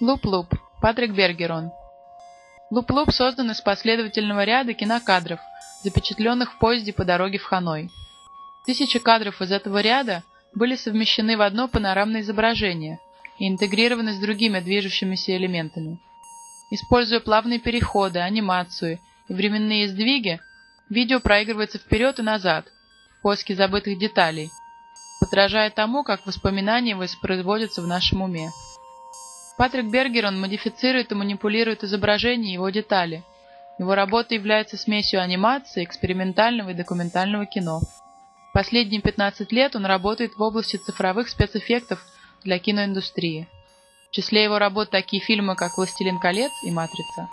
Loop Loop. Патрик Бергерон. Loop Loop создан из последовательного ряда кинокадров, запечатленных в поезде по дороге в Ханой. Тысячи кадров из этого ряда были совмещены в одно панорамное изображение и интегрированы с другими движущимися элементами. Используя плавные переходы, анимацию и временные сдвиги, видео проигрывается вперед и назад в поиске забытых деталей, подражая тому, как воспоминания воспроизводятся в нашем уме. Патрик Бергерон модифицирует и манипулирует изображение и его детали. Его работа является смесью анимации, экспериментального и документального кино. Последние 15 лет он работает в области цифровых спецэффектов для киноиндустрии. В числе его работ такие фильмы, как «Властелин колец» и «Матрица».